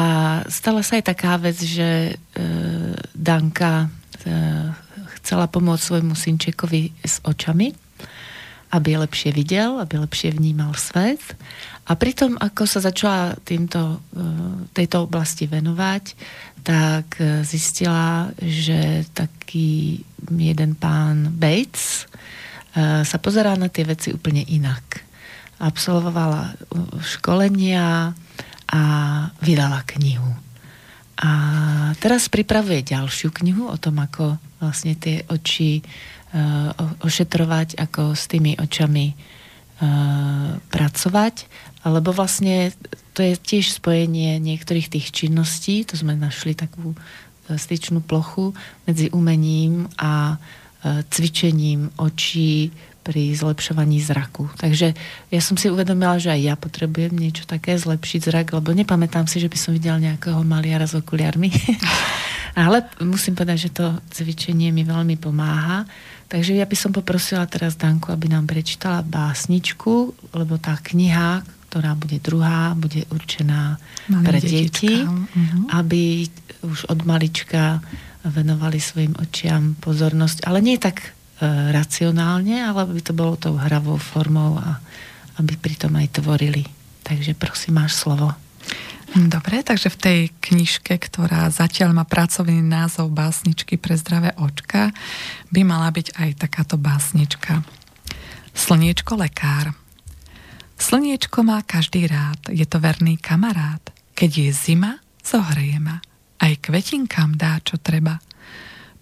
stala sa aj taká vec, že e, Danka e, chcela pomôcť svojmu synčekovi s očami, aby lepšie videl, aby lepšie vnímal svet. A pritom, ako sa začala týmto, e, tejto oblasti venovať, tak e, zistila, že taký jeden pán Bates e, sa pozerá na tie veci úplne inak. Absolvovala školenia a vydala knihu. A teraz pripravuje ďalšiu knihu o tom, ako vlastne tie oči ošetrovať, ako s tými očami pracovať lebo vlastne to je tiež spojenie niektorých tých činností, to sme našli takú e, styčnú plochu medzi umením a e, cvičením očí pri zlepšovaní zraku. Takže ja som si uvedomila, že aj ja potrebujem niečo také zlepšiť zrak, lebo nepamätám si, že by som videla nejakého maliara s okuliarmi. [LAUGHS] Ale musím povedať, že to cvičenie mi veľmi pomáha. Takže ja by som poprosila teraz Danku, aby nám prečítala básničku, lebo tá kniha, ktorá bude druhá, bude určená Malým pre deti, uh-huh. aby už od malička venovali svojim očiam pozornosť, ale nie tak racionálne, ale aby to bolo tou hravou formou a aby pritom aj tvorili. Takže prosím, máš slovo. Dobre, takže v tej knižke, ktorá zatiaľ má pracovný názov Básničky pre zdravé očka, by mala byť aj takáto básnička. Slniečko lekár. Slniečko má každý rád, je to verný kamarát. Keď je zima, zohreje ma. Aj kvetinkám dá, čo treba.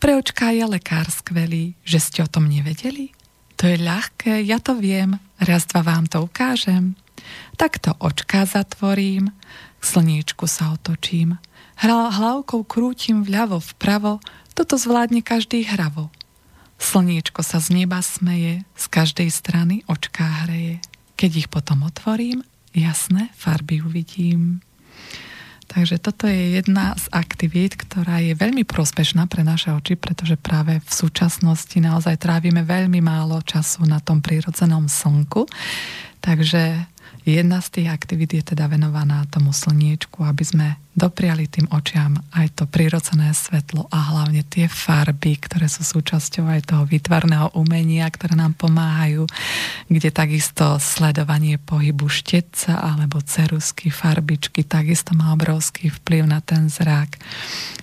Pre očká je lekár skvelý, že ste o tom nevedeli? To je ľahké, ja to viem, raz dva vám to ukážem. Takto očká zatvorím, k slniečku sa otočím. Hlavkou krútim vľavo vpravo, toto zvládne každý hravo. Slniečko sa z neba smeje, z každej strany očká hreje. Keď ich potom otvorím, jasné farby uvidím. Takže toto je jedna z aktivít, ktorá je veľmi prospešná pre naše oči, pretože práve v súčasnosti naozaj trávime veľmi málo času na tom prírodzenom slnku. Takže Jedna z tých aktivít je teda venovaná tomu slniečku, aby sme dopriali tým očiam aj to prirodzené svetlo a hlavne tie farby, ktoré sú súčasťou aj toho výtvarného umenia, ktoré nám pomáhajú, kde takisto sledovanie pohybu štetca alebo cerusky, farbičky takisto má obrovský vplyv na ten zrak.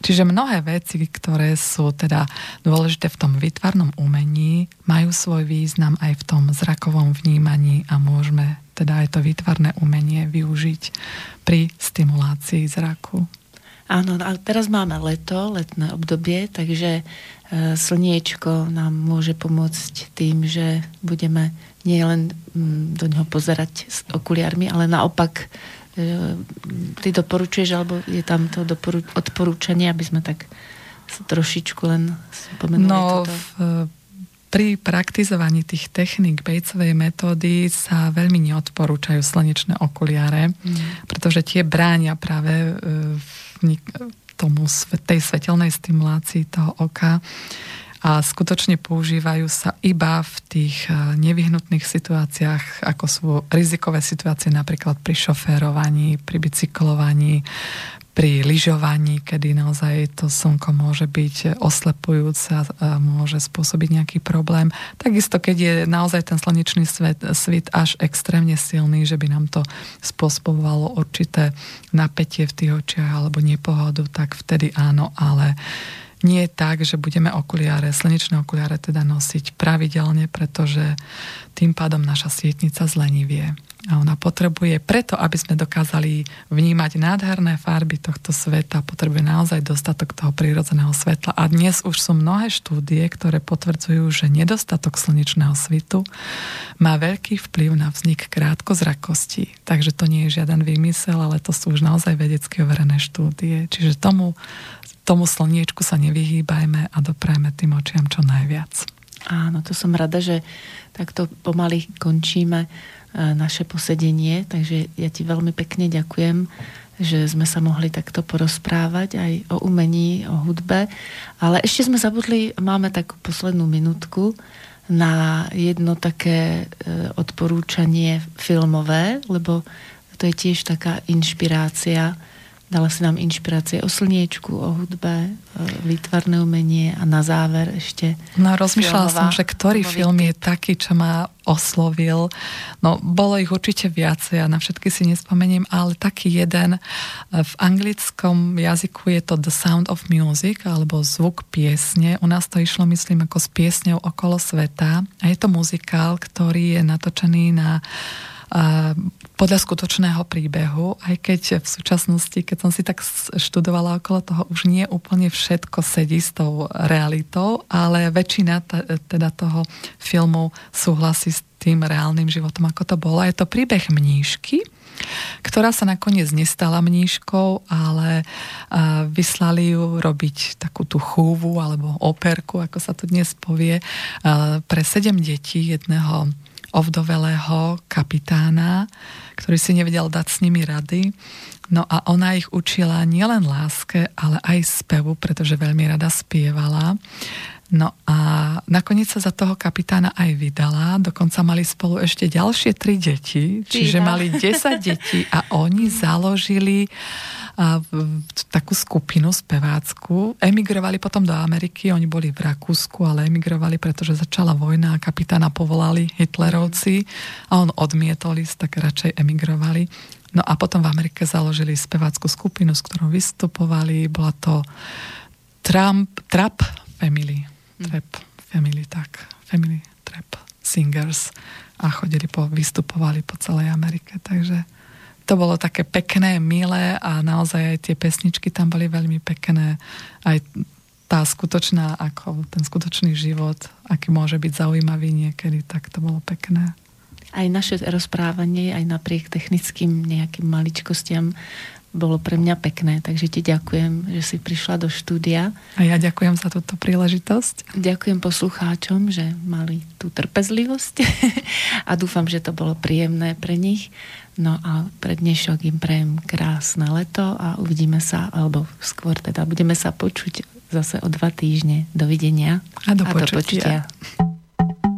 Čiže mnohé veci, ktoré sú teda dôležité v tom výtvarnom umení, majú svoj význam aj v tom zrakovom vnímaní a môžeme teda aj to výtvarné umenie využiť pri stimulácii zraku. Áno, a teraz máme leto, letné obdobie, takže e, slniečko nám môže pomôcť tým, že budeme nielen mm, do neho pozerať s okuliarmi, ale naopak e, ty doporučuješ, alebo je tam to doporu- odporúčanie, aby sme tak trošičku len spomenuli no, toto? V, pri praktizovaní tých techník Bejcovej metódy sa veľmi neodporúčajú slnečné okuliare, mm. pretože tie bránia práve e, tomu, tej svetelnej stimulácii toho oka a skutočne používajú sa iba v tých e, nevyhnutných situáciách, ako sú rizikové situácie napríklad pri šoférovaní, pri bicyklovaní, pri lyžovaní, kedy naozaj to slnko môže byť oslepujúce a môže spôsobiť nejaký problém. Takisto, keď je naozaj ten slnečný svet, svit až extrémne silný, že by nám to spôsobovalo určité napätie v tých očiach alebo nepohodu, tak vtedy áno, ale nie je tak, že budeme okuliare, slnečné okuliare teda nosiť pravidelne, pretože tým pádom naša sietnica zlenivie. A ona potrebuje, preto aby sme dokázali vnímať nádherné farby tohto sveta, potrebuje naozaj dostatok toho prírodzeného svetla. A dnes už sú mnohé štúdie, ktoré potvrdzujú, že nedostatok slnečného svitu má veľký vplyv na vznik krátkozrakosti. Takže to nie je žiaden výmysel, ale to sú už naozaj vedecky overené štúdie. Čiže tomu, tomu slniečku sa nevyhýbajme a doprajme tým očiam čo najviac. Áno, to som rada, že takto pomaly končíme naše posedenie, takže ja ti veľmi pekne ďakujem, že sme sa mohli takto porozprávať aj o umení, o hudbe, ale ešte sme zabudli, máme takú poslednú minútku na jedno také e, odporúčanie filmové, lebo to je tiež taká inšpirácia Dala si nám inšpirácie o slniečku, o hudbe, výtvarné umenie a na záver ešte... No rozmýšľala som, že ktorý film je taký, čo ma oslovil. No bolo ich určite viacej, ja na všetky si nespomeniem, ale taký jeden v anglickom jazyku je to The Sound of Music alebo zvuk piesne. U nás to išlo, myslím, ako s piesňou okolo sveta a je to muzikál, ktorý je natočený na podľa skutočného príbehu, aj keď v súčasnosti, keď som si tak študovala okolo toho, už nie úplne všetko sedí s tou realitou, ale väčšina teda toho filmu súhlasí s tým reálnym životom, ako to bolo. Je to príbeh mníšky, ktorá sa nakoniec nestala mníškou, ale vyslali ju robiť takú tú chúvu alebo operku, ako sa to dnes povie, pre sedem detí jedného ovdovelého kapitána, ktorý si nevedel dať s nimi rady. No a ona ich učila nielen láske, ale aj spevu, pretože veľmi rada spievala. No a nakoniec sa za toho kapitána aj vydala, dokonca mali spolu ešte ďalšie tri deti, čiže mali 10 detí a oni založili takú skupinu spevácku. Emigrovali potom do Ameriky, oni boli v Rakúsku, ale emigrovali, pretože začala vojna a kapitána povolali Hitlerovci a on odmietol ísť, tak radšej emigrovali. No a potom v Amerike založili spevácku skupinu, s ktorou vystupovali. Bola to Trump, Trap Family trap family, tak, family trap singers a chodili po, vystupovali po celej Amerike, takže to bolo také pekné, milé a naozaj aj tie pesničky tam boli veľmi pekné. Aj tá skutočná, ako ten skutočný život, aký môže byť zaujímavý niekedy, tak to bolo pekné. Aj naše rozprávanie, aj napriek technickým nejakým maličkostiam bolo pre mňa pekné, takže ti ďakujem, že si prišla do štúdia. A ja ďakujem za túto príležitosť. Ďakujem poslucháčom, že mali tú trpezlivosť [LAUGHS] a dúfam, že to bolo príjemné pre nich. No a pre dnešok im prejem krásne leto a uvidíme sa, alebo skôr teda budeme sa počuť zase o dva týždne. Dovidenia a do počutia. A do počutia.